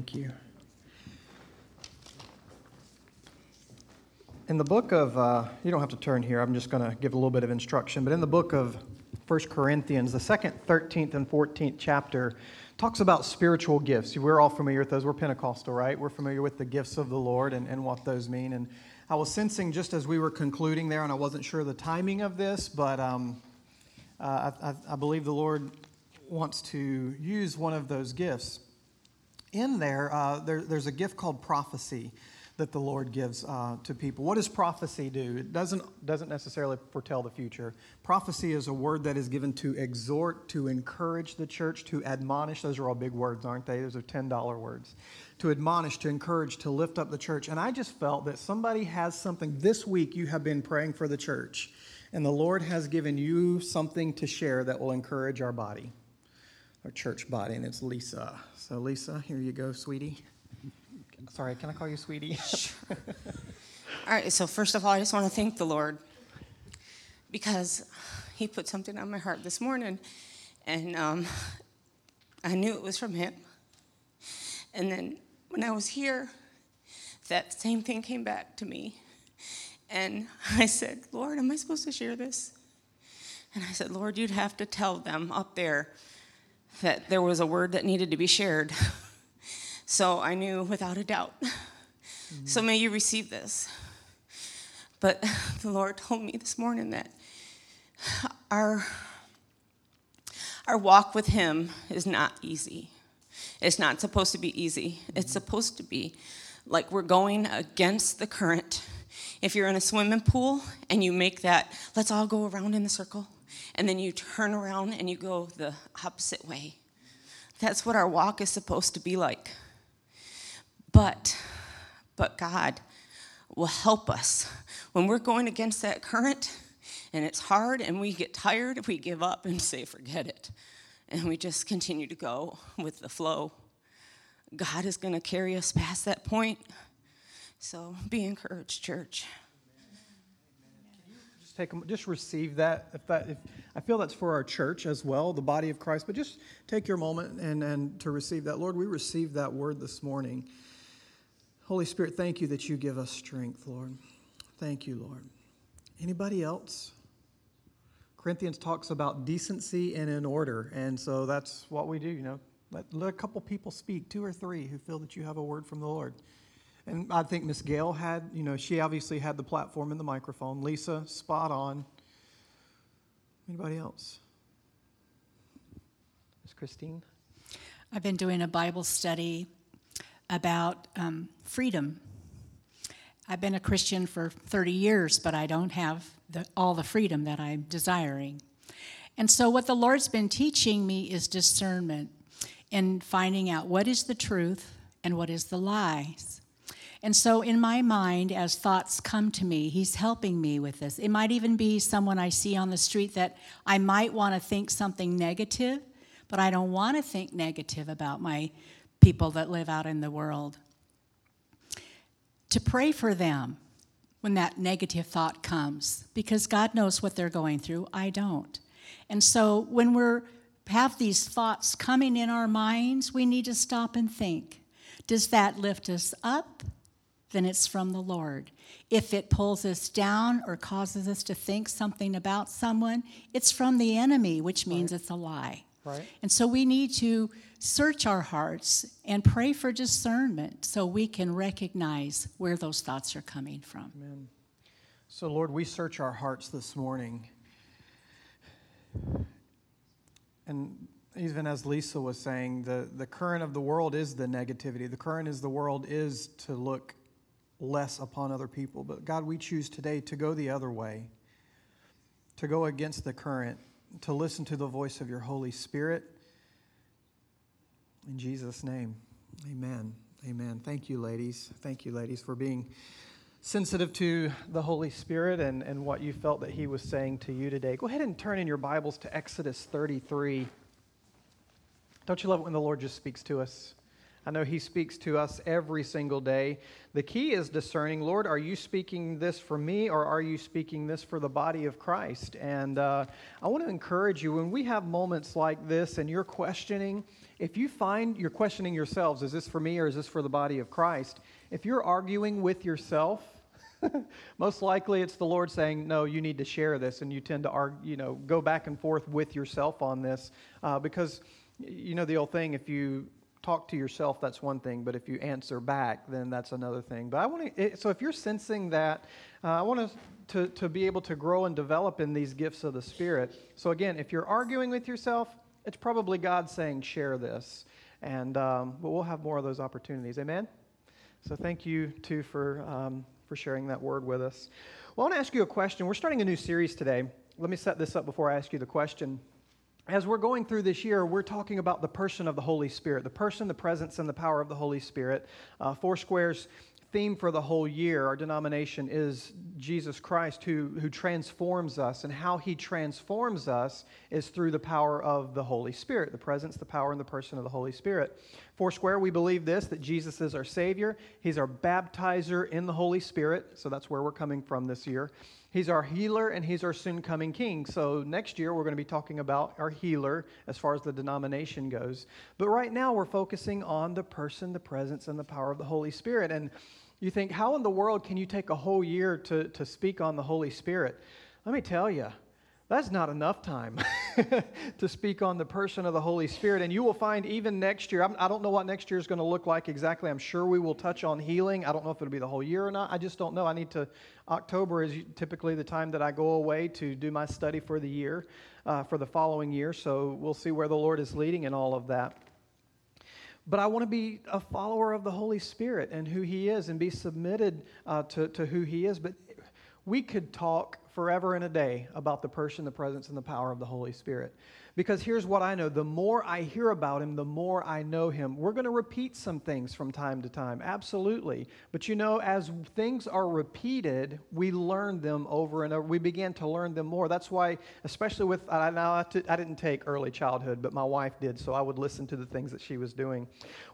Thank you. In the book of, uh, you don't have to turn here, I'm just going to give a little bit of instruction, but in the book of 1 Corinthians, the second, 13th, and 14th chapter talks about spiritual gifts. We're all familiar with those. We're Pentecostal, right? We're familiar with the gifts of the Lord and, and what those mean. And I was sensing just as we were concluding there, and I wasn't sure the timing of this, but um, uh, I, I believe the Lord wants to use one of those gifts. In there, uh, there there's a gift called prophecy that the Lord gives uh, to people. What does prophecy do? It doesn't, doesn't necessarily foretell the future. Prophecy is a word that is given to exhort, to encourage the church, to admonish. Those are all big words, aren't they? Those are $10 words. To admonish, to encourage, to lift up the church. And I just felt that somebody has something. This week you have been praying for the church, and the Lord has given you something to share that will encourage our body, our church body, and it's Lisa. So, Lisa, here you go, sweetie. Sorry, can I call you sweetie? Sure. all right, so first of all, I just want to thank the Lord because He put something on my heart this morning, and um, I knew it was from Him. And then when I was here, that same thing came back to me. And I said, Lord, am I supposed to share this? And I said, Lord, you'd have to tell them up there that there was a word that needed to be shared. So I knew without a doubt. Mm-hmm. So may you receive this. But the Lord told me this morning that our, our walk with Him is not easy. It's not supposed to be easy. It's supposed to be like we're going against the current. If you're in a swimming pool and you make that, let's all go around in the circle, and then you turn around and you go the opposite way. That's what our walk is supposed to be like. But, but God will help us. When we're going against that current and it's hard and we get tired, we give up and say, forget it. And we just continue to go with the flow. God is going to carry us past that point. So be encouraged, church. Just take just receive that. If that, if I feel that's for our church as well, the body of Christ. But just take your moment and and to receive that. Lord, we received that word this morning. Holy Spirit, thank you that you give us strength, Lord. Thank you, Lord. Anybody else? Corinthians talks about decency and in order, and so that's what we do, you know. Let, let a couple people speak, two or three who feel that you have a word from the Lord. And I think Miss Gail had, you know, she obviously had the platform and the microphone. Lisa, spot on. Anybody else? Miss Christine? I've been doing a Bible study about um, freedom. I've been a Christian for 30 years, but I don't have the, all the freedom that I'm desiring. And so, what the Lord's been teaching me is discernment in finding out what is the truth and what is the lies. And so, in my mind, as thoughts come to me, He's helping me with this. It might even be someone I see on the street that I might want to think something negative, but I don't want to think negative about my people that live out in the world. To pray for them when that negative thought comes, because God knows what they're going through, I don't. And so when we have these thoughts coming in our minds, we need to stop and think Does that lift us up? Then it's from the Lord. If it pulls us down or causes us to think something about someone, it's from the enemy, which means right. it's a lie. Right. And so we need to search our hearts and pray for discernment so we can recognize where those thoughts are coming from. Amen. So, Lord, we search our hearts this morning. And even as Lisa was saying, the, the current of the world is the negativity. The current is the world is to look less upon other people. But God, we choose today to go the other way, to go against the current, to listen to the voice of your Holy Spirit in Jesus' name, amen. Amen. Thank you, ladies. Thank you, ladies, for being sensitive to the Holy Spirit and, and what you felt that He was saying to you today. Go ahead and turn in your Bibles to Exodus 33. Don't you love it when the Lord just speaks to us? I know He speaks to us every single day. The key is discerning, Lord, are you speaking this for me or are you speaking this for the body of Christ? And uh, I want to encourage you when we have moments like this and you're questioning, if you find you're questioning yourselves, is this for me or is this for the body of Christ? If you're arguing with yourself, most likely it's the Lord saying, No, you need to share this. And you tend to argue, you know, go back and forth with yourself on this uh, because, you know, the old thing, if you talk to yourself, that's one thing, but if you answer back, then that's another thing. But I want to, so if you're sensing that, uh, I want to, to be able to grow and develop in these gifts of the Spirit. So again, if you're arguing with yourself, it's probably God saying, share this. And, um, but we'll have more of those opportunities. Amen? So thank you, too, for. Um, for sharing that word with us. Well, I want to ask you a question. We're starting a new series today. Let me set this up before I ask you the question. As we're going through this year, we're talking about the person of the Holy Spirit, the person, the presence, and the power of the Holy Spirit. Uh, Foursquare's theme for the whole year, our denomination, is Jesus Christ who, who transforms us. And how he transforms us is through the power of the Holy Spirit, the presence, the power, and the person of the Holy Spirit. Foursquare, we believe this that Jesus is our Savior. He's our baptizer in the Holy Spirit. So that's where we're coming from this year. He's our healer and he's our soon coming king. So next year we're going to be talking about our healer as far as the denomination goes. But right now we're focusing on the person, the presence, and the power of the Holy Spirit. And you think, how in the world can you take a whole year to, to speak on the Holy Spirit? Let me tell you, that's not enough time to speak on the person of the Holy Spirit. And you will find even next year, I'm, I do not know what next year is going to look like exactly. I'm sure we will touch on healing. I don't know if it'll be the whole year or not. I just don't know. I need to, October is typically the time that I go away to do my study for the year, uh, for the following year. So we'll see where the Lord is leading in all of that. But I want to be a follower of the Holy Spirit and who He is and be submitted uh, to, to who He is. But we could talk forever and a day about the person, the presence, and the power of the Holy Spirit. Because here's what I know the more I hear about him, the more I know him. We're going to repeat some things from time to time, absolutely. But you know, as things are repeated, we learn them over and over. We begin to learn them more. That's why, especially with, I, now I didn't take early childhood, but my wife did, so I would listen to the things that she was doing.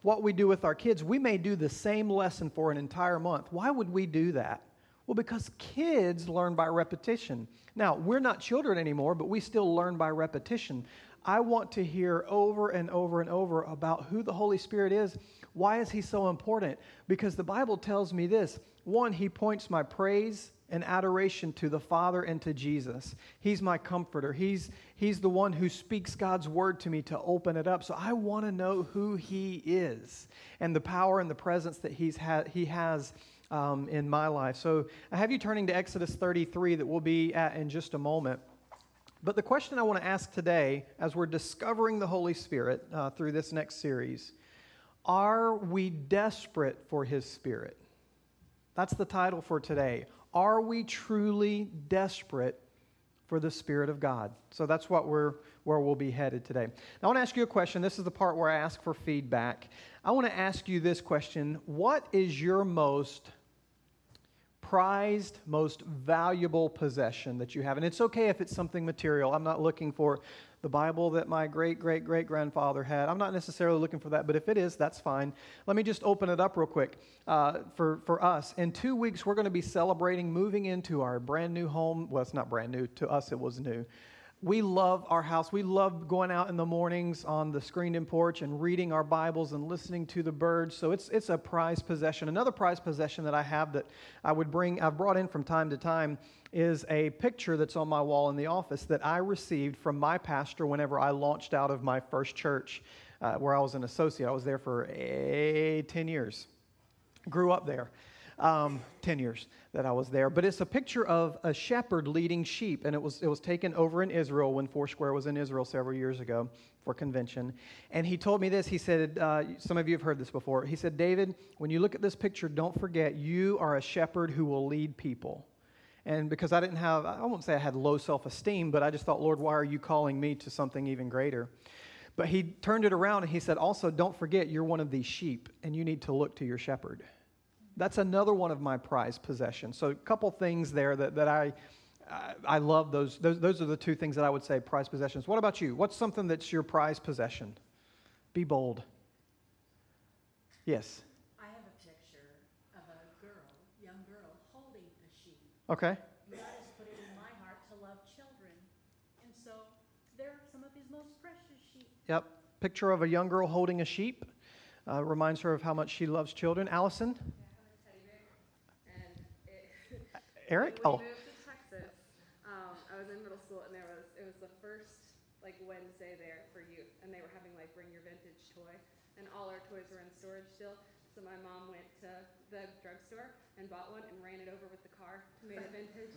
What we do with our kids, we may do the same lesson for an entire month. Why would we do that? Well, because kids learn by repetition. Now, we're not children anymore, but we still learn by repetition. I want to hear over and over and over about who the Holy Spirit is. Why is he so important? Because the Bible tells me this one, he points my praise and adoration to the Father and to Jesus. He's my comforter. He's, he's the one who speaks God's word to me to open it up. So I want to know who He is and the power and the presence that he's ha- He has um, in my life. So I have you turning to Exodus 33 that we'll be at in just a moment. But the question I want to ask today, as we're discovering the Holy Spirit uh, through this next series, are we desperate for His Spirit? That's the title for today. Are we truly desperate for the Spirit of God? So that's what we're where we'll be headed today. Now, I want to ask you a question. This is the part where I ask for feedback. I want to ask you this question What is your most prized, most valuable possession that you have? And it's okay if it's something material. I'm not looking for the Bible that my great great great grandfather had. I'm not necessarily looking for that, but if it is, that's fine. Let me just open it up real quick uh, for, for us. In two weeks, we're going to be celebrating moving into our brand new home. Well, it's not brand new. To us, it was new we love our house. We love going out in the mornings on the screened in porch and reading our Bibles and listening to the birds. So it's, it's a prized possession. Another prized possession that I have that I would bring, I've brought in from time to time, is a picture that's on my wall in the office that I received from my pastor whenever I launched out of my first church uh, where I was an associate. I was there for a, 10 years, grew up there um, 10 years that I was there. But it's a picture of a shepherd leading sheep, and it was, it was taken over in Israel when Foursquare was in Israel several years ago for convention. And he told me this. He said, uh, Some of you have heard this before. He said, David, when you look at this picture, don't forget you are a shepherd who will lead people. And because I didn't have, I won't say I had low self esteem, but I just thought, Lord, why are you calling me to something even greater? But he turned it around and he said, Also, don't forget you're one of these sheep and you need to look to your shepherd. That's another one of my prized possessions. So, a couple things there that, that I, I love. Those, those, those are the two things that I would say prized possessions. What about you? What's something that's your prized possession? Be bold. Yes. I have a picture of a girl, young girl, holding a sheep. Okay. God has put it in my heart to love children. And so they're some of his most precious sheep. Yep. Picture of a young girl holding a sheep. Uh, reminds her of how much she loves children. Allison? And it, Eric? Oh, moved to Texas, um, I was in middle school, and there was it was the first like Wednesday there for youth, and they were having like bring your vintage toy, and all our toys were in storage still. So my mom went to the drugstore and bought one and ran it over with the car, made it vintage.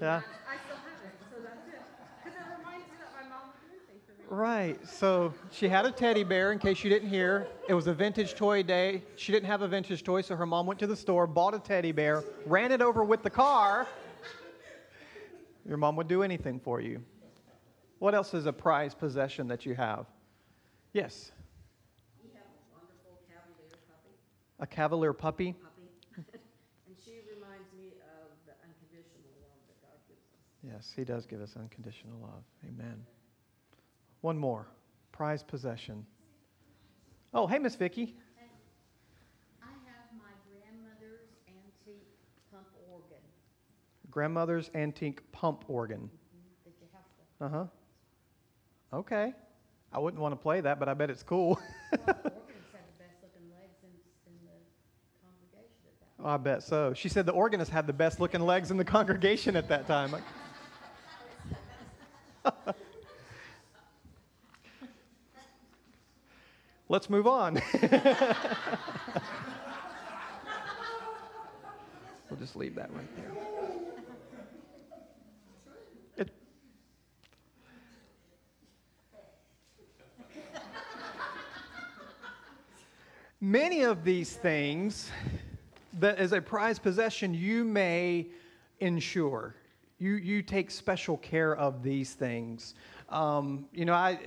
yeah. I still have it, so that's it. Because it reminds me that my mom would do anything for me. Right. So she had a teddy bear, in case you didn't hear. It was a vintage toy day. She didn't have a vintage toy, so her mom went to the store, bought a teddy bear, ran it over with the car. Your mom would do anything for you. What else is a prized possession that you have? Yes. We have a wonderful Cavalier puppy, A Cavalier puppy. puppy. and she reminds me of the unconditional love that God gives us. Yes, he does give us unconditional love. Amen. One more. Prized possession. Oh, hey, Miss Vicky. I have my grandmother's antique pump organ Grandmother's antique pump organ. that you have to, Uh huh. Okay. I wouldn't want to play that, but I bet it's cool. well, the organist had the best looking legs in, in the congregation at that. I bet so. She said the organist had the best looking legs in the congregation at that time. Let's move on. we'll just leave that right there. It- Many of these things that as a prized possession you may insure. You, you take special care of these things. Um, you know, I,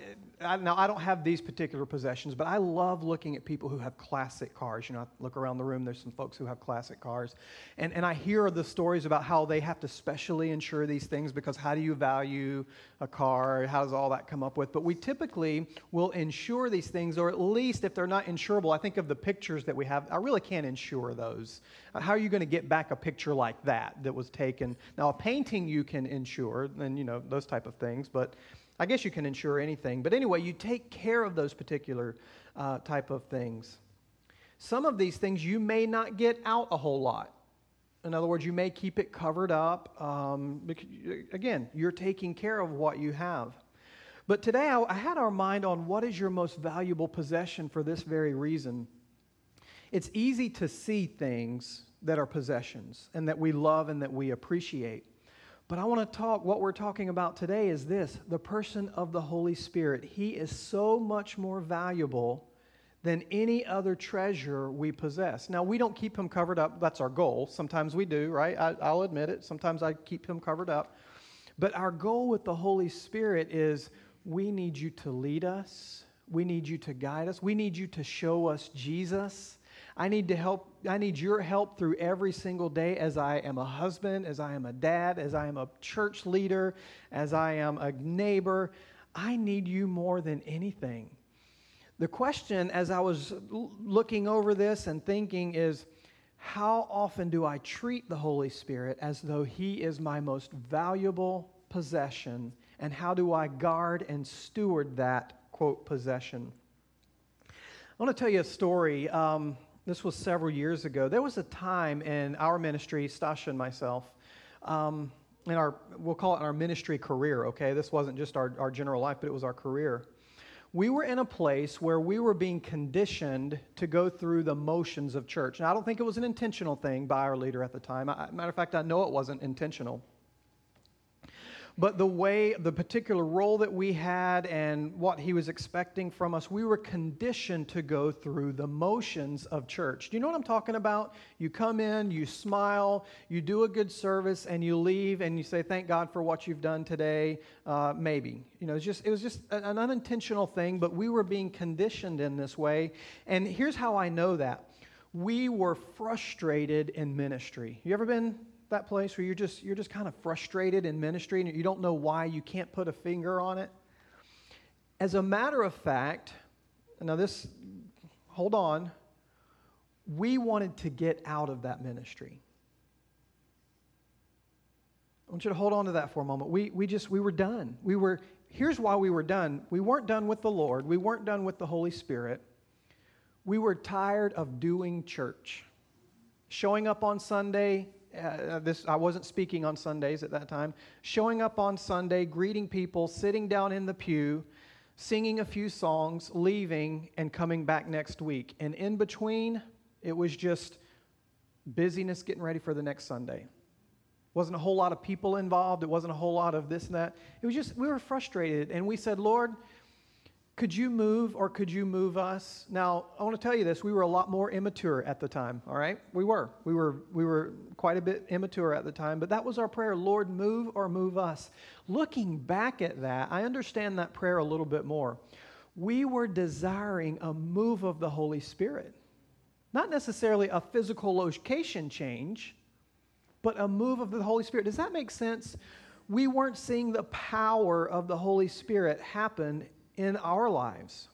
I, now I don't have these particular possessions, but I love looking at people who have classic cars. You know, I look around the room, there's some folks who have classic cars. And, and I hear the stories about how they have to specially insure these things because how do you value a car? How does all that come up with? But we typically will insure these things, or at least if they're not insurable, I think of the pictures that we have, I really can't insure those. How are you going to get back a picture like that that was taken? Now, a painting you can insure, and you know, those type of things, but I guess you can insure anything. But anyway, you take care of those particular uh, type of things. Some of these things you may not get out a whole lot. In other words, you may keep it covered up. Um, again, you're taking care of what you have. But today I, I had our mind on what is your most valuable possession for this very reason. It's easy to see things that are possessions and that we love and that we appreciate. But I want to talk, what we're talking about today is this the person of the Holy Spirit. He is so much more valuable than any other treasure we possess. Now, we don't keep him covered up. That's our goal. Sometimes we do, right? I, I'll admit it. Sometimes I keep him covered up. But our goal with the Holy Spirit is we need you to lead us, we need you to guide us, we need you to show us Jesus. I need to help I need your help through every single day as I am a husband, as I am a dad, as I am a church leader, as I am a neighbor. I need you more than anything. The question as I was looking over this and thinking is how often do I treat the Holy Spirit as though He is my most valuable possession? And how do I guard and steward that, quote, possession? I want to tell you a story. Um, this was several years ago. There was a time in our ministry, Stasha and myself, um, in our, we'll call it our ministry career, okay? This wasn't just our, our general life, but it was our career. We were in a place where we were being conditioned to go through the motions of church. Now, I don't think it was an intentional thing by our leader at the time. I, matter of fact, I know it wasn't intentional. But the way, the particular role that we had and what he was expecting from us, we were conditioned to go through the motions of church. Do you know what I'm talking about? You come in, you smile, you do a good service, and you leave and you say, Thank God for what you've done today. Uh, maybe. You know, it's just, it was just an unintentional thing, but we were being conditioned in this way. And here's how I know that we were frustrated in ministry. You ever been that place where you're just you're just kind of frustrated in ministry and you don't know why you can't put a finger on it as a matter of fact now this hold on we wanted to get out of that ministry. I want you to hold on to that for a moment. We, we just, we were done. We were, here's why we were done. We weren't done with the Lord. We weren't done with the Holy Spirit. We were tired of doing church. Showing up on Sunday, uh, this, I wasn't speaking on Sundays at that time. Showing up on Sunday, greeting people, sitting down in the pew, singing a few songs, leaving, and coming back next week. And in between, it was just busyness getting ready for the next Sunday. Wasn't a whole lot of people involved. It wasn't a whole lot of this and that. It was just, we were frustrated. And we said, Lord, could you move or could you move us? Now, I want to tell you this. We were a lot more immature at the time, all right? We were. We were, we were quite a bit immature at the time, but that was our prayer Lord, move or move us. Looking back at that, I understand that prayer a little bit more. We were desiring a move of the Holy Spirit, not necessarily a physical location change, but a move of the Holy Spirit. Does that make sense? We weren't seeing the power of the Holy Spirit happen in our lives.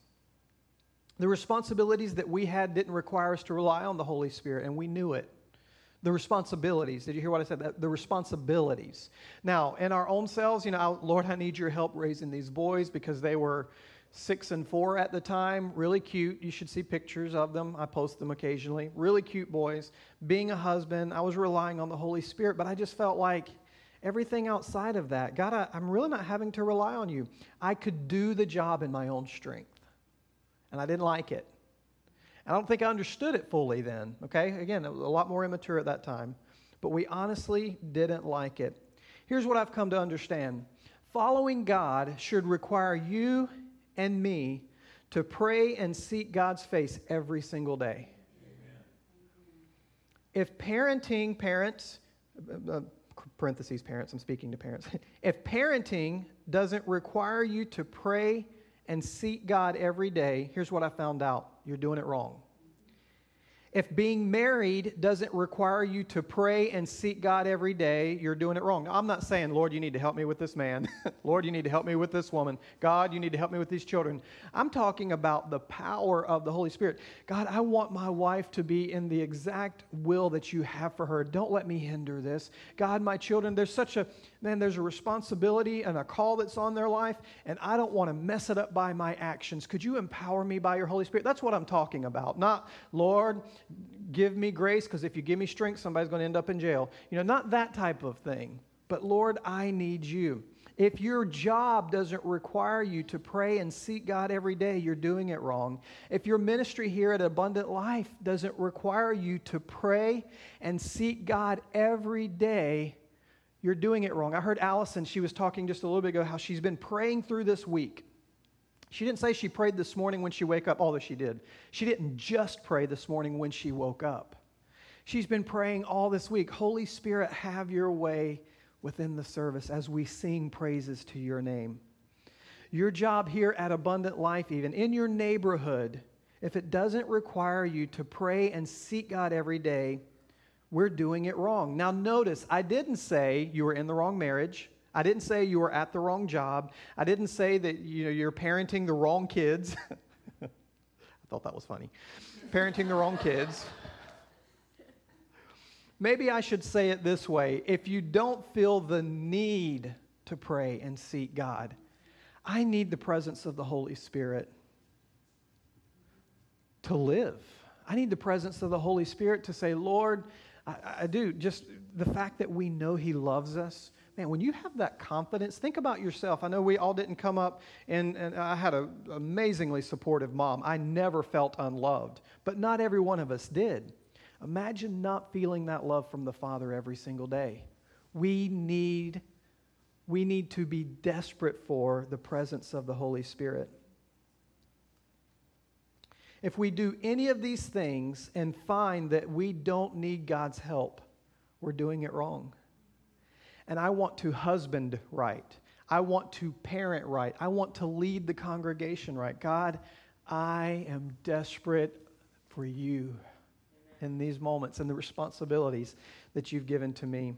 The responsibilities that we had didn't require us to rely on the Holy Spirit, and we knew it. The responsibilities. Did you hear what I said? The responsibilities. Now, in our own selves, you know, Lord, I need your help raising these boys because they were six and four at the time. Really cute. You should see pictures of them. I post them occasionally. Really cute boys. Being a husband, I was relying on the Holy Spirit, but I just felt like everything outside of that, God, I, am really not having to rely on you. I could do the job in my own strength. And I didn't like it. And I don't think I understood it fully then, okay? Again, it was a lot more immature at that time. But we honestly didn't like it. Here's what I've come to understand following God should require you and me to pray and seek God's face every single day. Amen. If parenting, parents, uh, uh, parentheses, parents, I'm speaking to parents. if parenting doesn't require you to pray and seek God every day, here's what I found out you're doing it wrong. If being married doesn't require you to pray and seek God every day, you're doing it wrong. I'm not saying, Lord, you need to help me with this man. Lord, you need to help me with this woman. God, you need to help me with these children. I'm talking about the power of the Holy Spirit. God, I want my wife to be in the exact will that you have for her. Don't let me hinder this. God, my children, there's such a, man, there's a responsibility and a call that's on their life, and I don't want to mess it up by my actions. Could you empower me by your Holy Spirit? That's what I'm talking about. Not, Lord, give me grace because if you give me strength, somebody's going to end up in jail. You know, not that type of thing. But Lord, I need you. If your job doesn't require you to pray and seek God every day, you're doing it wrong. If your ministry here at Abundant Life doesn't require you to pray and seek God every day, you're doing it wrong. I heard Allison, she was talking just a little bit ago, how she's been praying through this week. She didn't say she prayed this morning when she woke up, although she did. She didn't just pray this morning when she woke up. She's been praying all this week Holy Spirit, have your way within the service as we sing praises to your name. Your job here at Abundant Life, even in your neighborhood, if it doesn't require you to pray and seek God every day, we're doing it wrong. Now, notice, I didn't say you were in the wrong marriage. I didn't say you were at the wrong job. I didn't say that you know, you're parenting the wrong kids. I thought that was funny. parenting the wrong kids. Maybe I should say it this way if you don't feel the need to pray and seek God, I need the presence of the Holy Spirit to live. I need the presence of the Holy Spirit to say, Lord, I, I do. Just the fact that we know He loves us, man, when you have that confidence, think about yourself. I know we all didn't come up, and, and I had an amazingly supportive mom. I never felt unloved, but not every one of us did. Imagine not feeling that love from the Father every single day. We need, we need to be desperate for the presence of the Holy Spirit. If we do any of these things and find that we don't need God's help, we're doing it wrong and I want to husband right. I want to parent right. I want to lead the congregation right. God, I am desperate for you Amen. in these moments and the responsibilities that you've given to me.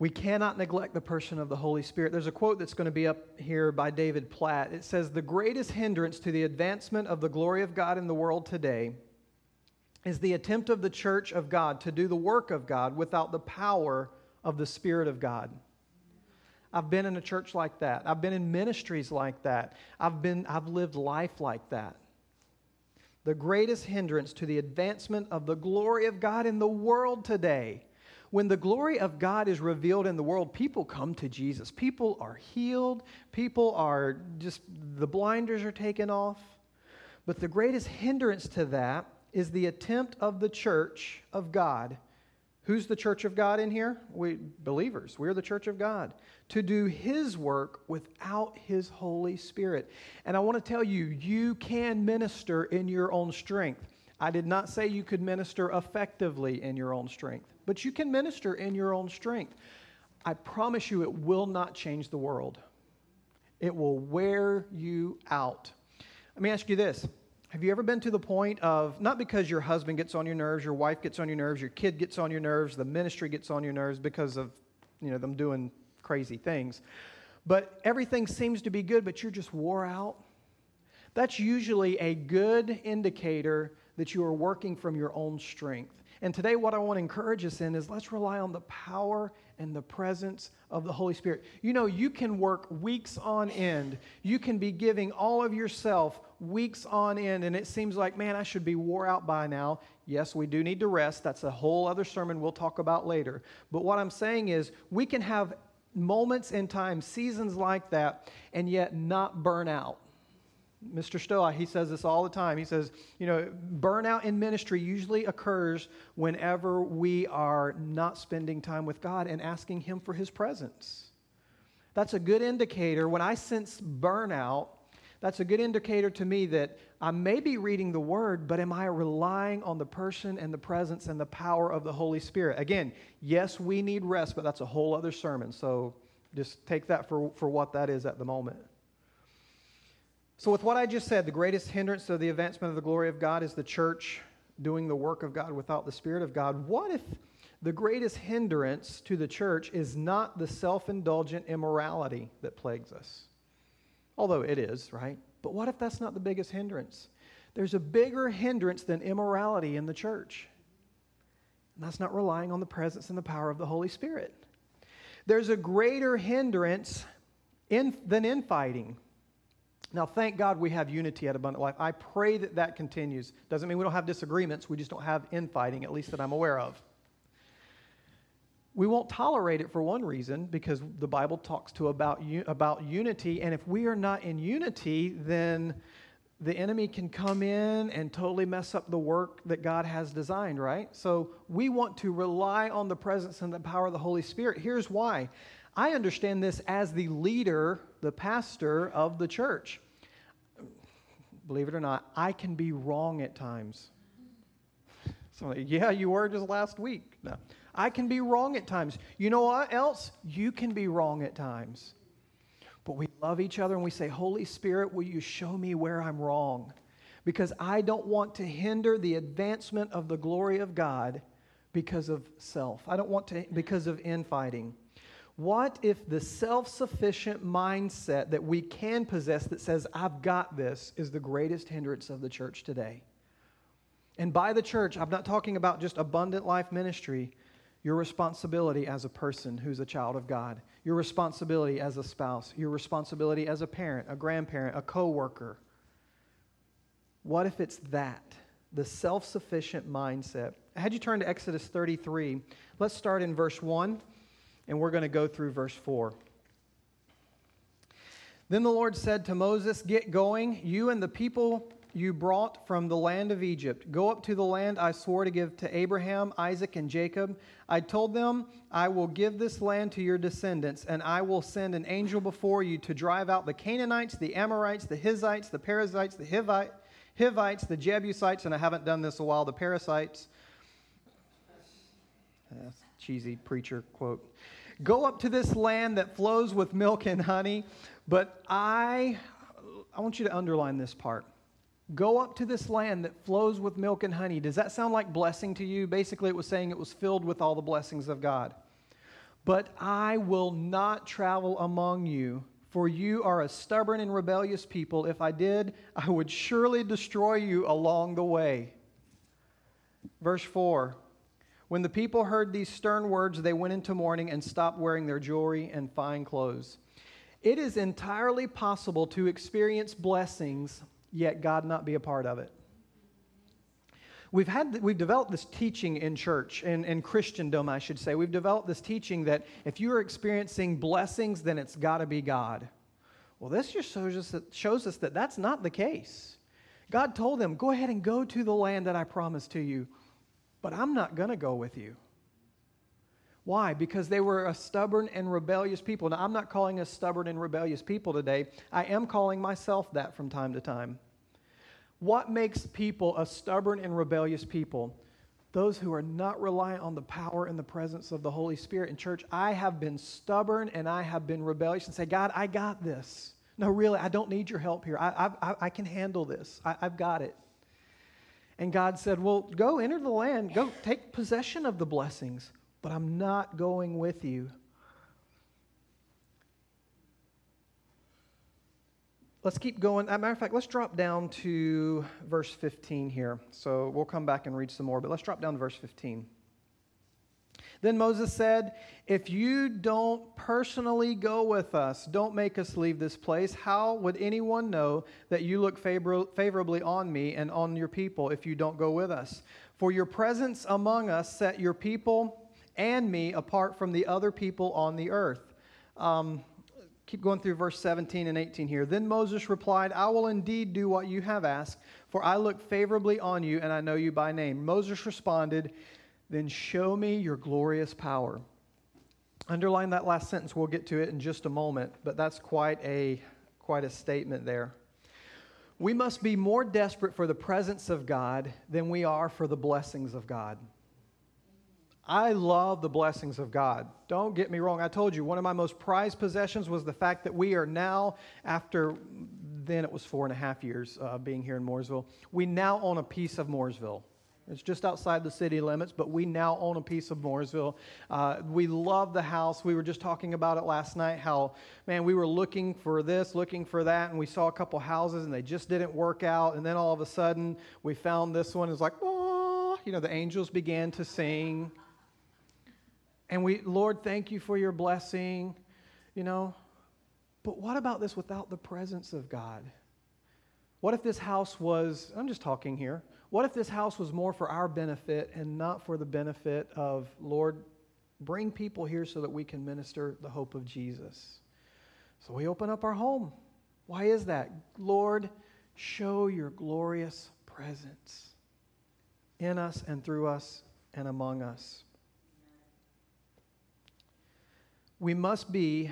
We cannot neglect the person of the Holy Spirit. There's a quote that's going to be up here by David Platt. It says, The greatest hindrance to the advancement of the glory of God in the world today is the attempt of the church of God to do the work of God without the power of the Spirit of God. I've been in a church like that. I've been in ministries like that. I've, been, I've lived life like that. The greatest hindrance to the advancement of the glory of God in the world today. When the glory of God is revealed in the world, people come to Jesus. People are healed. People are just, the blinders are taken off. But the greatest hindrance to that is the attempt of the church of God. Who's the church of God in here? We believers. We're the church of God to do his work without his Holy Spirit. And I want to tell you, you can minister in your own strength. I did not say you could minister effectively in your own strength, but you can minister in your own strength. I promise you, it will not change the world. It will wear you out. Let me ask you this Have you ever been to the point of, not because your husband gets on your nerves, your wife gets on your nerves, your kid gets on your nerves, the ministry gets on your nerves because of you know, them doing crazy things. But everything seems to be good, but you're just wore out. That's usually a good indicator that you are working from your own strength. And today, what I want to encourage us in is let's rely on the power and the presence of the Holy Spirit. You know, you can work weeks on end. You can be giving all of yourself weeks on end, and it seems like, man, I should be wore out by now. Yes, we do need to rest. That's a whole other sermon we'll talk about later. But what I'm saying is, we can have moments in time, seasons like that, and yet not burn out. Mr. Stoa, he says this all the time. He says, you know, burnout in ministry usually occurs whenever we are not spending time with God and asking Him for His presence. That's a good indicator. When I sense burnout, that's a good indicator to me that I may be reading the Word, but am I relying on the person and the presence and the power of the Holy Spirit? Again, yes, we need rest, but that's a whole other sermon. So just take that for, for what that is at the moment. So, with what I just said, the greatest hindrance to the advancement of the glory of God is the church doing the work of God without the Spirit of God. What if the greatest hindrance to the church is not the self indulgent immorality that plagues us? Although it is, right? But what if that's not the biggest hindrance? There's a bigger hindrance than immorality in the church. And that's not relying on the presence and the power of the Holy Spirit. There's a greater hindrance in, than infighting. Now, thank God we have unity at Abundant Life. I pray that that continues. Doesn't mean we don't have disagreements, we just don't have infighting, at least that I'm aware of. We won't tolerate it for one reason because the Bible talks to about, about unity. And if we are not in unity, then the enemy can come in and totally mess up the work that God has designed, right? So we want to rely on the presence and the power of the Holy Spirit. Here's why I understand this as the leader, the pastor of the church. Believe it or not, I can be wrong at times. So, yeah, you were just last week. No. I can be wrong at times. You know what else? You can be wrong at times. But we love each other and we say, Holy Spirit, will you show me where I'm wrong? Because I don't want to hinder the advancement of the glory of God because of self. I don't want to, because of infighting. What if the self sufficient mindset that we can possess that says, I've got this, is the greatest hindrance of the church today? And by the church, I'm not talking about just abundant life ministry your responsibility as a person who's a child of God, your responsibility as a spouse, your responsibility as a parent, a grandparent, a coworker. What if it's that? The self sufficient mindset. Had you turn to Exodus 33. Let's start in verse 1, and we're going to go through verse 4. Then the Lord said to Moses, Get going, you and the people you brought from the land of Egypt. Go up to the land I swore to give to Abraham, Isaac, and Jacob. I told them, I will give this land to your descendants, and I will send an angel before you to drive out the Canaanites, the Amorites, the Hittites, the Perizzites, the Hivite, Hivites, the Jebusites, and I haven't done this a while, the Parasites. That's cheesy preacher quote. Go up to this land that flows with milk and honey, but I I want you to underline this part. Go up to this land that flows with milk and honey. Does that sound like blessing to you? Basically, it was saying it was filled with all the blessings of God. But I will not travel among you, for you are a stubborn and rebellious people. If I did, I would surely destroy you along the way. Verse 4 When the people heard these stern words, they went into mourning and stopped wearing their jewelry and fine clothes. It is entirely possible to experience blessings, yet God not be a part of it. We've, had, we've developed this teaching in church, in, in Christendom, I should say. We've developed this teaching that if you are experiencing blessings, then it's got to be God. Well, this just shows us, that, shows us that that's not the case. God told them, Go ahead and go to the land that I promised to you, but I'm not going to go with you. Why? Because they were a stubborn and rebellious people. Now, I'm not calling us stubborn and rebellious people today. I am calling myself that from time to time. What makes people a stubborn and rebellious people? Those who are not reliant on the power and the presence of the Holy Spirit. In church, I have been stubborn and I have been rebellious and say, God, I got this. No, really, I don't need your help here. I, I, I can handle this. I, I've got it. And God said, Well, go enter the land, go take possession of the blessings, but I'm not going with you. Let's keep going. As a matter of fact, let's drop down to verse 15 here. So we'll come back and read some more, but let's drop down to verse 15. Then Moses said, If you don't personally go with us, don't make us leave this place, how would anyone know that you look favor- favorably on me and on your people if you don't go with us? For your presence among us set your people and me apart from the other people on the earth. Um, keep going through verse 17 and 18 here. Then Moses replied, I will indeed do what you have asked, for I look favorably on you and I know you by name. Moses responded, Then show me your glorious power. Underline that last sentence. We'll get to it in just a moment, but that's quite a, quite a statement there. We must be more desperate for the presence of God than we are for the blessings of God. I love the blessings of God. Don't get me wrong. I told you one of my most prized possessions was the fact that we are now, after then it was four and a half years uh, being here in Mooresville, we now own a piece of Mooresville. It's just outside the city limits, but we now own a piece of Mooresville. Uh, we love the house. We were just talking about it last night how, man, we were looking for this, looking for that, and we saw a couple houses and they just didn't work out. And then all of a sudden, we found this one. It's like, oh, you know, the angels began to sing. And we, Lord, thank you for your blessing, you know. But what about this without the presence of God? What if this house was, I'm just talking here, what if this house was more for our benefit and not for the benefit of, Lord, bring people here so that we can minister the hope of Jesus? So we open up our home. Why is that? Lord, show your glorious presence in us and through us and among us. we must be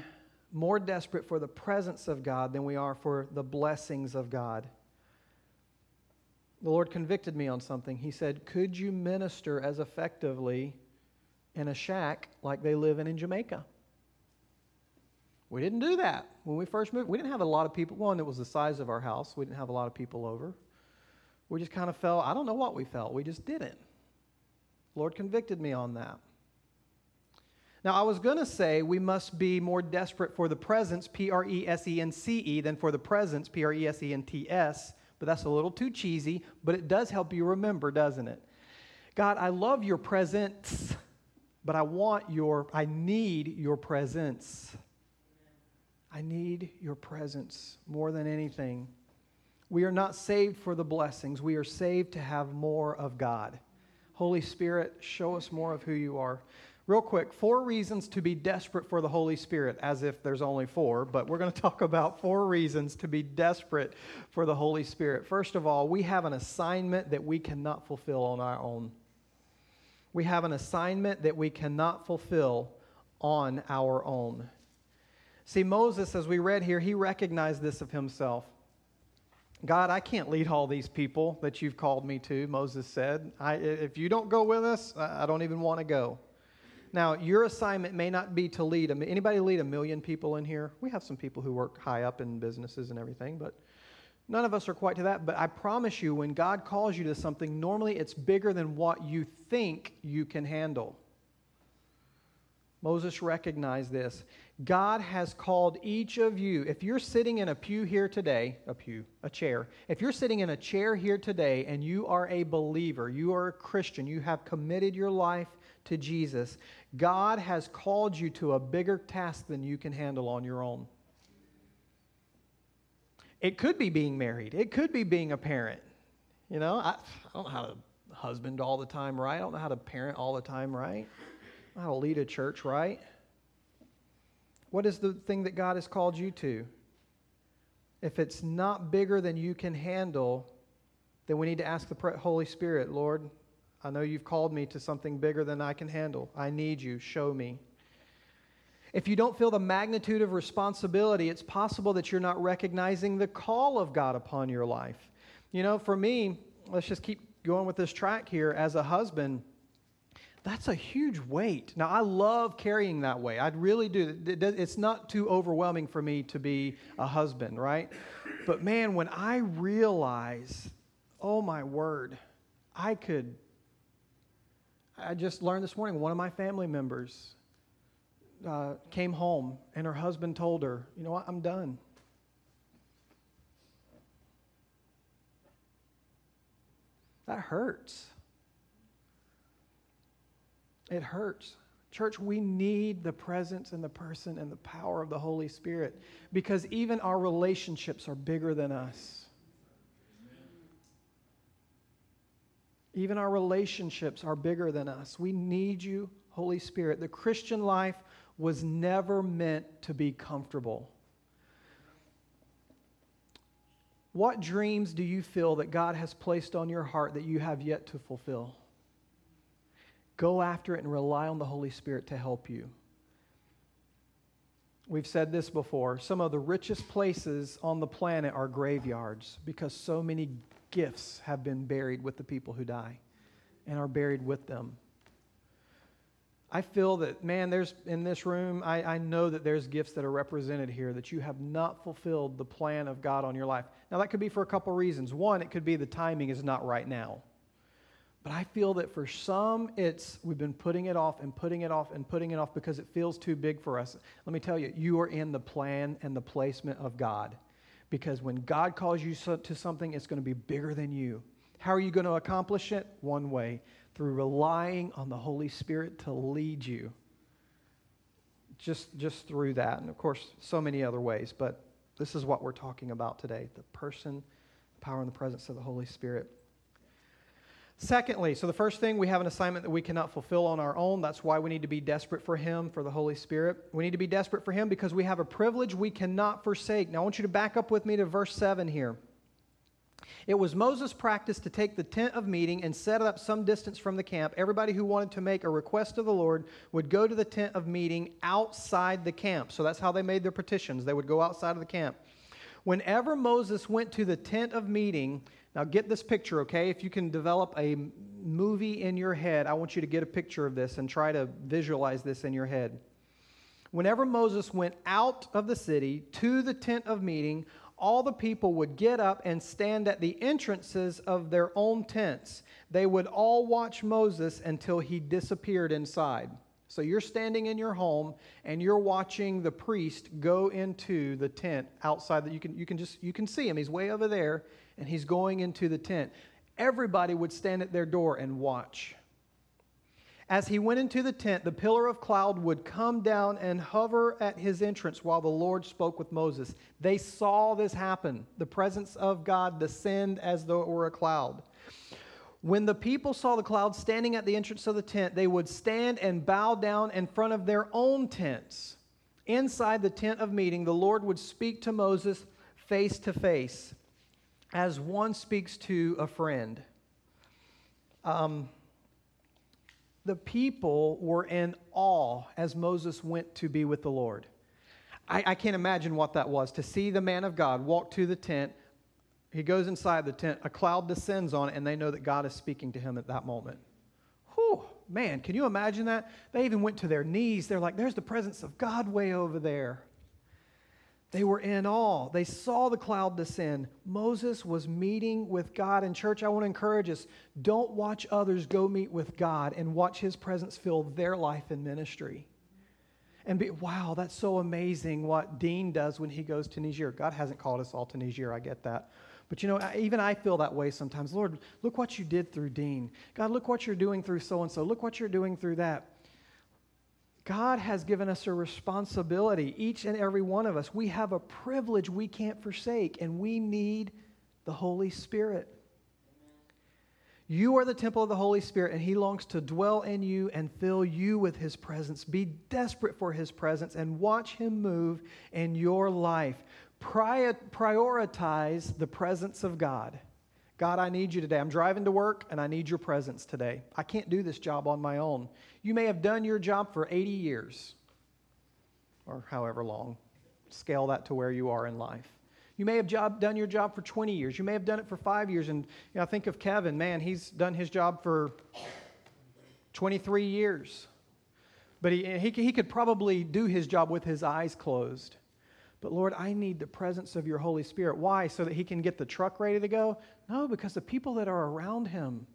more desperate for the presence of God than we are for the blessings of God. The Lord convicted me on something. He said, Could you minister as effectively in a shack like they live in in Jamaica? We didn't do that when we first moved. We didn't have a lot of people. One, it was the size of our house. We didn't have a lot of people over. We just kind of felt, I don't know what we felt. We just didn't. The Lord convicted me on that. Now, I was going to say we must be more desperate for the presence, P R E S E N C E, than for the presence, P R E S E N T S, but that's a little too cheesy, but it does help you remember, doesn't it? God, I love your presence, but I want your, I need your presence. I need your presence more than anything. We are not saved for the blessings, we are saved to have more of God. Holy Spirit, show us more of who you are. Real quick, four reasons to be desperate for the Holy Spirit, as if there's only four, but we're going to talk about four reasons to be desperate for the Holy Spirit. First of all, we have an assignment that we cannot fulfill on our own. We have an assignment that we cannot fulfill on our own. See, Moses, as we read here, he recognized this of himself. God, I can't lead all these people that you've called me to, Moses said. If you don't go with us, I don't even want to go. Now, your assignment may not be to lead. Anybody lead a million people in here? We have some people who work high up in businesses and everything, but none of us are quite to that. But I promise you, when God calls you to something, normally it's bigger than what you think you can handle. Moses recognized this. God has called each of you. If you're sitting in a pew here today, a pew, a chair, if you're sitting in a chair here today and you are a believer, you are a Christian, you have committed your life to Jesus, God has called you to a bigger task than you can handle on your own. It could be being married, it could be being a parent. You know, I, I don't know how to husband all the time right, I don't know how to parent all the time right, I don't know how to lead a church right. What is the thing that God has called you to? If it's not bigger than you can handle, then we need to ask the Holy Spirit, Lord, I know you've called me to something bigger than I can handle. I need you. Show me. If you don't feel the magnitude of responsibility, it's possible that you're not recognizing the call of God upon your life. You know, for me, let's just keep going with this track here. As a husband, that's a huge weight. Now, I love carrying that weight. I really do. It's not too overwhelming for me to be a husband, right? But man, when I realize, oh my word, I could. I just learned this morning one of my family members uh, came home and her husband told her, You know what? I'm done. That hurts. It hurts. Church, we need the presence and the person and the power of the Holy Spirit because even our relationships are bigger than us. Even our relationships are bigger than us. We need you, Holy Spirit. The Christian life was never meant to be comfortable. What dreams do you feel that God has placed on your heart that you have yet to fulfill? Go after it and rely on the Holy Spirit to help you. We've said this before. Some of the richest places on the planet are graveyards because so many gifts have been buried with the people who die and are buried with them. I feel that, man, there's in this room, I, I know that there's gifts that are represented here that you have not fulfilled the plan of God on your life. Now, that could be for a couple reasons. One, it could be the timing is not right now. But I feel that for some, it's we've been putting it off and putting it off and putting it off because it feels too big for us. Let me tell you, you are in the plan and the placement of God. Because when God calls you to something, it's going to be bigger than you. How are you going to accomplish it? One way through relying on the Holy Spirit to lead you. Just, just through that. And of course, so many other ways. But this is what we're talking about today the person, the power, and the presence of the Holy Spirit. Secondly, so the first thing, we have an assignment that we cannot fulfill on our own. That's why we need to be desperate for Him, for the Holy Spirit. We need to be desperate for Him because we have a privilege we cannot forsake. Now, I want you to back up with me to verse 7 here. It was Moses' practice to take the tent of meeting and set it up some distance from the camp. Everybody who wanted to make a request of the Lord would go to the tent of meeting outside the camp. So that's how they made their petitions. They would go outside of the camp. Whenever Moses went to the tent of meeting, now, get this picture, okay? If you can develop a movie in your head, I want you to get a picture of this and try to visualize this in your head. Whenever Moses went out of the city to the tent of meeting, all the people would get up and stand at the entrances of their own tents. They would all watch Moses until he disappeared inside. So you're standing in your home and you're watching the priest go into the tent outside that you can you can just you can see him. He's way over there and he's going into the tent. Everybody would stand at their door and watch. As he went into the tent, the pillar of cloud would come down and hover at his entrance while the Lord spoke with Moses. They saw this happen the presence of God descend as though it were a cloud. When the people saw the cloud standing at the entrance of the tent, they would stand and bow down in front of their own tents. Inside the tent of meeting, the Lord would speak to Moses face to face as one speaks to a friend. Um, the people were in awe as Moses went to be with the Lord. I, I, can't imagine what that was to see the man of God walk to the tent. He goes inside the tent, a cloud descends on it, and they know that God is speaking to him at that moment. Whew, man, can you imagine that? They even went to their knees. They're like, there's the presence of God way over there. They were in awe. They saw the cloud descend. Moses was meeting with God. And, church, I want to encourage us don't watch others go meet with God and watch his presence fill their life and ministry. and be, wow, that's so amazing what Dean does when he goes to Niger. God hasn't called us all to Niger, I get that. But you know, even I feel that way sometimes. Lord, look what you did through Dean. God, look what you're doing through so and so. Look what you're doing through that. God has given us a responsibility, each and every one of us. We have a privilege we can't forsake, and we need the Holy Spirit. You are the temple of the Holy Spirit, and He longs to dwell in you and fill you with His presence. Be desperate for His presence and watch Him move in your life. Prioritize the presence of God. God, I need you today. I'm driving to work and I need your presence today. I can't do this job on my own. You may have done your job for 80 years or however long. Scale that to where you are in life. You may have job, done your job for 20 years. You may have done it for five years. And you know, think of Kevin. Man, he's done his job for 23 years. But he, he, he could probably do his job with his eyes closed. But Lord, I need the presence of your Holy Spirit. Why? So that he can get the truck ready to go? No, because the people that are around him.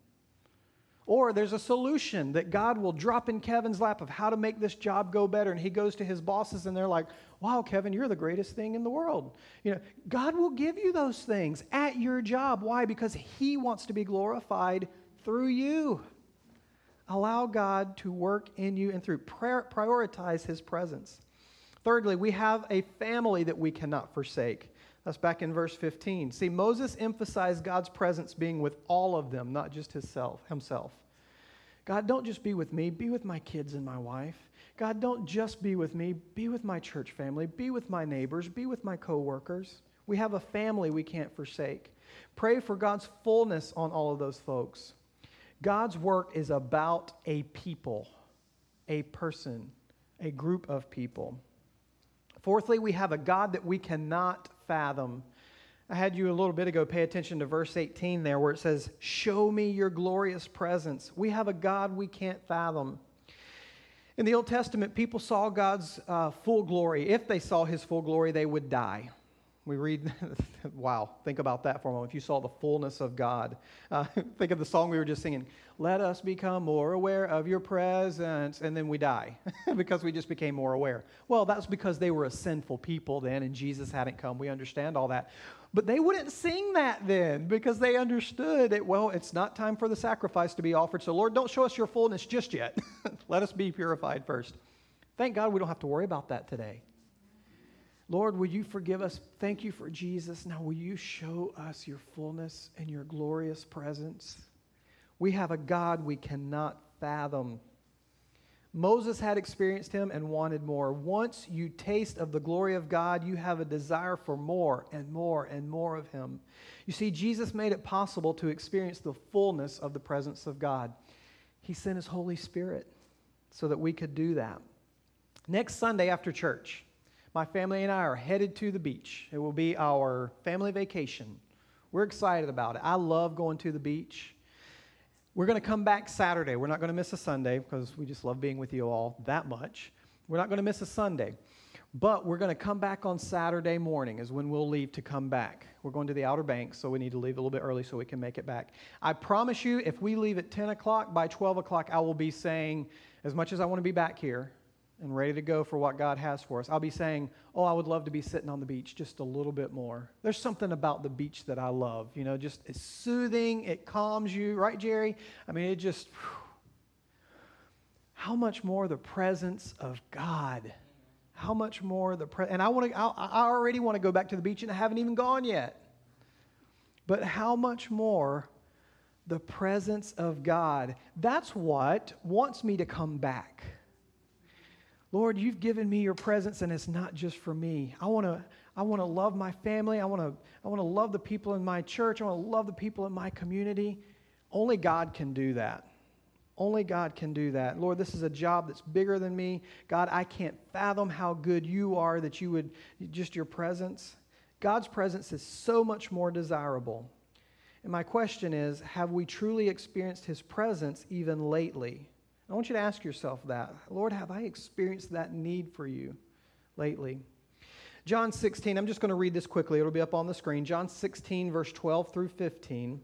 Or there's a solution that God will drop in Kevin's lap of how to make this job go better. And he goes to his bosses and they're like, wow, Kevin, you're the greatest thing in the world. You know, God will give you those things at your job. Why? Because he wants to be glorified through you. Allow God to work in you and through. prayer, Prioritize his presence. Thirdly, we have a family that we cannot forsake. That's back in verse 15. See, Moses emphasized God's presence being with all of them, not just himself. himself. God, don't just be with me, be with my kids and my wife. God, don't just be with me, be with my church family, be with my neighbors, be with my coworkers. We have a family we can't forsake. Pray for God's fullness on all of those folks. God's work is about a people, a person, a group of people. Fourthly, we have a God that we cannot fathom. I had you a little bit ago pay attention to verse 18 there where it says, Show me your glorious presence. We have a God we can't fathom. In the Old Testament, people saw God's uh, full glory. If they saw his full glory, they would die. We read, wow, think about that for a moment. If you saw the fullness of God, uh, think of the song we were just singing, Let us become more aware of your presence, and then we die because we just became more aware. Well, that's because they were a sinful people then, and Jesus hadn't come. We understand all that. But they wouldn't sing that then because they understood that, well, it's not time for the sacrifice to be offered. So, Lord, don't show us your fullness just yet. Let us be purified first. Thank God we don't have to worry about that today. Lord, will you forgive us? Thank you for Jesus. Now, will you show us your fullness and your glorious presence? We have a God we cannot fathom. Moses had experienced him and wanted more. Once you taste of the glory of God, you have a desire for more and more and more of him. You see, Jesus made it possible to experience the fullness of the presence of God. He sent his Holy Spirit so that we could do that. Next Sunday after church, my family and I are headed to the beach. It will be our family vacation. We're excited about it. I love going to the beach. We're going to come back Saturday. We're not going to miss a Sunday because we just love being with you all that much. We're not going to miss a Sunday. But we're going to come back on Saturday morning, is when we'll leave to come back. We're going to the Outer Banks, so we need to leave a little bit early so we can make it back. I promise you, if we leave at 10 o'clock, by 12 o'clock, I will be saying, as much as I want to be back here, and ready to go for what God has for us, I'll be saying, Oh, I would love to be sitting on the beach just a little bit more. There's something about the beach that I love. You know, just it's soothing, it calms you, right, Jerry? I mean, it just, whew. how much more the presence of God. How much more the pre- and I want to. I, I already want to go back to the beach, and I haven't even gone yet. But how much more the presence of God? That's what wants me to come back. Lord, you've given me your presence, and it's not just for me. I want to. I want to love my family. I want to I want to love the people in my church. I want to love the people in my community. Only God can do that. Only God can do that. Lord, this is a job that's bigger than me. God, I can't fathom how good you are that you would just your presence. God's presence is so much more desirable. And my question is, have we truly experienced his presence even lately? I want you to ask yourself that. Lord, have I experienced that need for you lately? John 16, I'm just going to read this quickly. It'll be up on the screen. John 16, verse 12 through 15.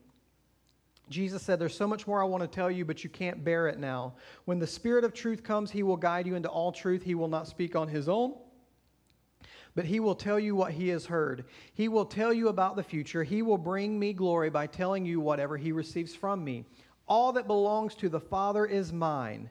Jesus said, There's so much more I want to tell you, but you can't bear it now. When the Spirit of truth comes, he will guide you into all truth. He will not speak on his own, but he will tell you what he has heard. He will tell you about the future. He will bring me glory by telling you whatever he receives from me. All that belongs to the Father is mine.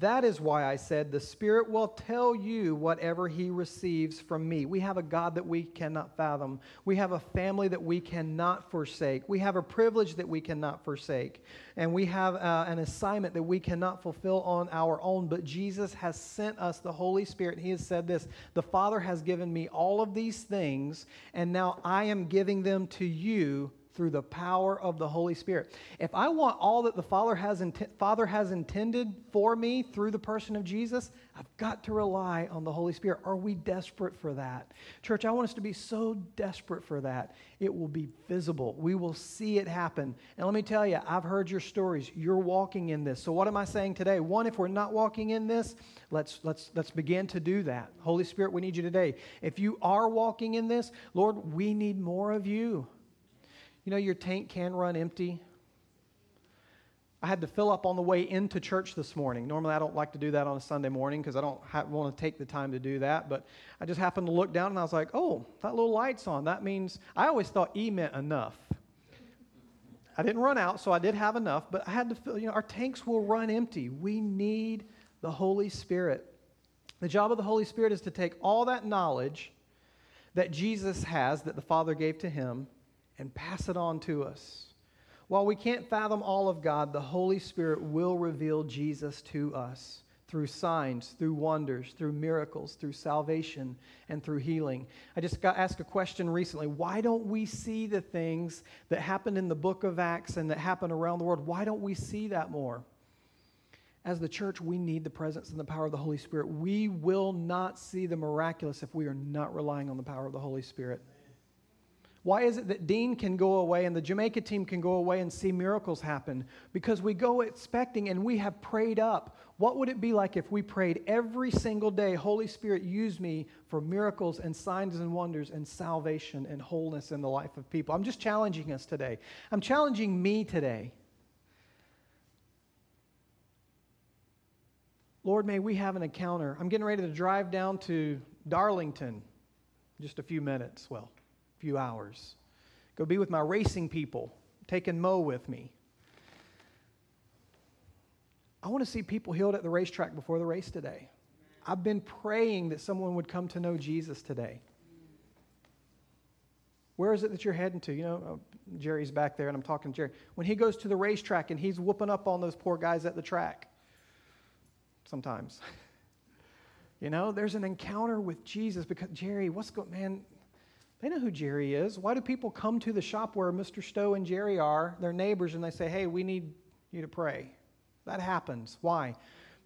That is why I said, The Spirit will tell you whatever He receives from me. We have a God that we cannot fathom. We have a family that we cannot forsake. We have a privilege that we cannot forsake. And we have uh, an assignment that we cannot fulfill on our own. But Jesus has sent us the Holy Spirit. He has said this The Father has given me all of these things, and now I am giving them to you through the power of the Holy Spirit. If I want all that the Father has, Father has intended for me through the person of Jesus, I've got to rely on the Holy Spirit. Are we desperate for that? Church, I want us to be so desperate for that. It will be visible. We will see it happen. And let me tell you, I've heard your stories. You're walking in this. So what am I saying today? One, if we're not walking in this, let's let's let's begin to do that. Holy Spirit, we need you today. If you are walking in this, Lord, we need more of you. You know, your tank can run empty. I had to fill up on the way into church this morning. Normally, I don't like to do that on a Sunday morning because I don't want to take the time to do that. But I just happened to look down and I was like, oh, that little light's on. That means I always thought E meant enough. I didn't run out, so I did have enough, but I had to fill, you know, our tanks will run empty. We need the Holy Spirit. The job of the Holy Spirit is to take all that knowledge that Jesus has, that the Father gave to him, and pass it on to us. While we can't fathom all of God, the Holy Spirit will reveal Jesus to us through signs, through wonders, through miracles, through salvation, and through healing. I just got asked a question recently. Why don't we see the things that happened in the book of Acts and that happen around the world? Why don't we see that more? As the church, we need the presence and the power of the Holy Spirit. We will not see the miraculous if we are not relying on the power of the Holy Spirit. Why is it that Dean can go away and the Jamaica team can go away and see miracles happen? Because we go expecting and we have prayed up. What would it be like if we prayed every single day, Holy Spirit, use me for miracles and signs and wonders and salvation and wholeness in the life of people? I'm just challenging us today. I'm challenging me today. Lord, may we have an encounter. I'm getting ready to drive down to Darlington just a few minutes. Well, few hours. Go be with my racing people, taking Mo with me. I want to see people healed at the racetrack before the race today. I've been praying that someone would come to know Jesus today. Where is it that you're heading to? You know, oh, Jerry's back there, and I'm talking to Jerry. When he goes to the racetrack and he's whooping up on those poor guys at the track, sometimes. You know, there's an encounter with Jesus because, Jerry, what's going man? They know who Jerry is. Why do people come to the shop where Mr. Stowe and Jerry are, their neighbors, and they say, hey, we need you to pray? That happens. Why?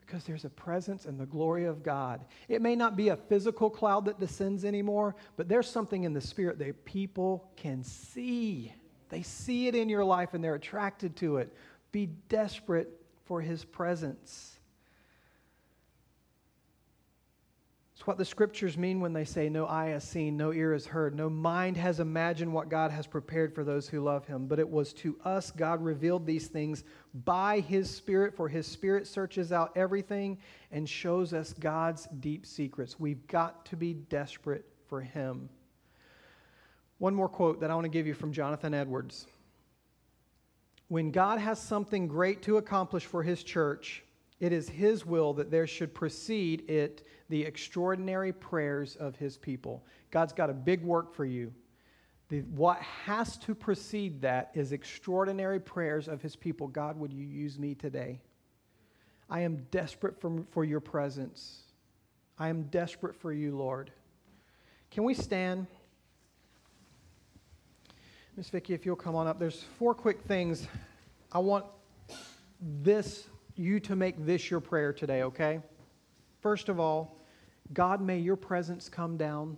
Because there's a presence and the glory of God. It may not be a physical cloud that descends anymore, but there's something in the spirit that people can see. They see it in your life and they're attracted to it. Be desperate for his presence. It's what the scriptures mean when they say, No eye has seen, no ear has heard, no mind has imagined what God has prepared for those who love him. But it was to us God revealed these things by his Spirit, for his Spirit searches out everything and shows us God's deep secrets. We've got to be desperate for him. One more quote that I want to give you from Jonathan Edwards. When God has something great to accomplish for his church, it is his will that there should precede it the extraordinary prayers of his people. God's got a big work for you. The, what has to precede that is extraordinary prayers of his people. God, would you use me today? I am desperate for, for your presence. I am desperate for you, Lord. Can we stand? Miss Vicki, if you'll come on up. There's four quick things. I want this you to make this your prayer today, okay? First of all, God, may your presence come down.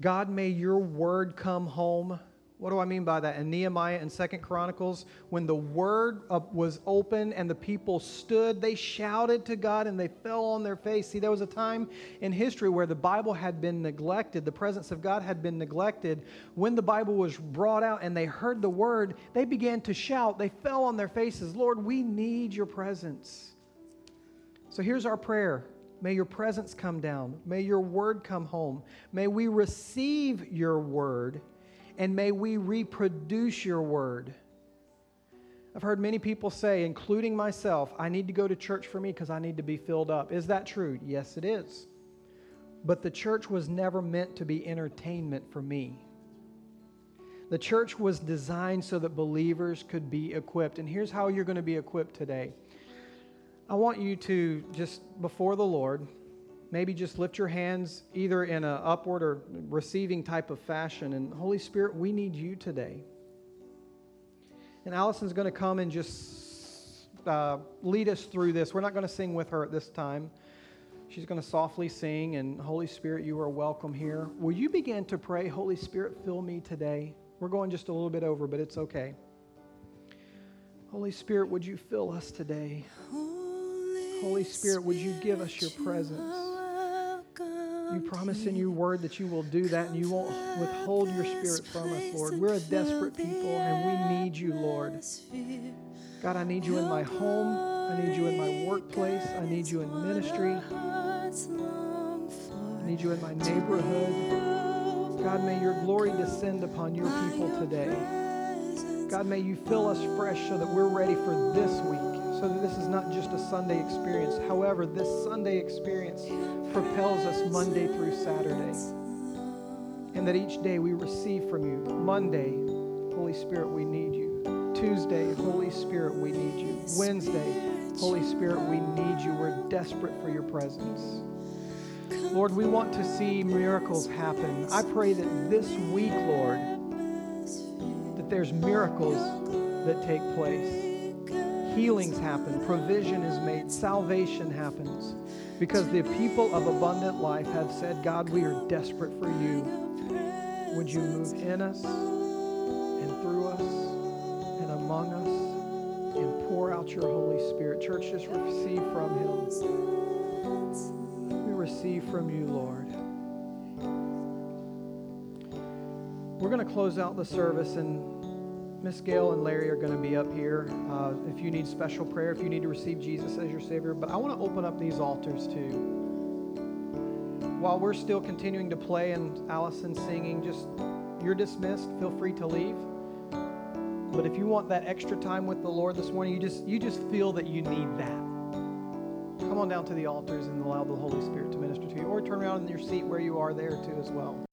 God, may your word come home What do I mean by that? In Nehemiah and Second Chronicles, when the word was open and the people stood, they shouted to God and they fell on their face. See, there was a time in history where the Bible had been neglected, the presence of God had been neglected. When the Bible was brought out and they heard the word, they began to shout. They fell on their faces, Lord, we need your presence. So here's our prayer. May your presence come down. May your word come home. May we receive your word and may we reproduce your word. I've heard many people say, including myself, I need to go to church for me because I need to be filled up. Is that true? Yes, it is. But the church was never meant to be entertainment for me. The church was designed so that believers could be equipped. And here's how you're going to be equipped today. I want you to just before the Lord, maybe just lift your hands either in an upward or receiving type of fashion. And Holy Spirit, we need you today. And Allison's going to come and just uh, lead us through this. We're not going to sing with her at this time. She's going to softly sing, and Holy Spirit, you are welcome here. Will you begin to pray, Holy Spirit, fill me today? We're going just a little bit over, but it's okay. Holy Spirit, would you fill us today? Holy Spirit, would you give us your presence? You promise in your word that you will do that and you won't withhold your spirit from us, Lord. We're a desperate people and we need you, Lord. God, I need you in my home. I need you in my workplace. I need you in ministry. I need you in my neighborhood. God, may your glory descend upon your people today. God, may you fill us fresh so that we're ready for this week, so that this is not just a Sunday experience. However, this Sunday experience propels us Monday through Saturday. And that each day we receive from you. Monday, Holy Spirit, we need you. Tuesday, Holy Spirit, we need you. Wednesday, Holy Spirit, we need you. We're desperate for your presence. Lord, we want to see miracles happen. I pray that this week, Lord, that there's miracles that take place. Healings happen, provision is made, salvation happens. Because the people of abundant life have said, God, we are desperate for you. Would you move in us and through us and among us and pour out your Holy Spirit? Church, just receive from him. We receive from you, Lord. We're going to close out the service, and Miss Gail and Larry are going to be up here. Uh, if you need special prayer, if you need to receive Jesus as your Savior, but I want to open up these altars too. While we're still continuing to play and Allison singing, just you're dismissed. Feel free to leave. But if you want that extra time with the Lord this morning, you just you just feel that you need that. Come on down to the altars and allow the Holy Spirit to minister to you, or turn around in your seat where you are there too as well.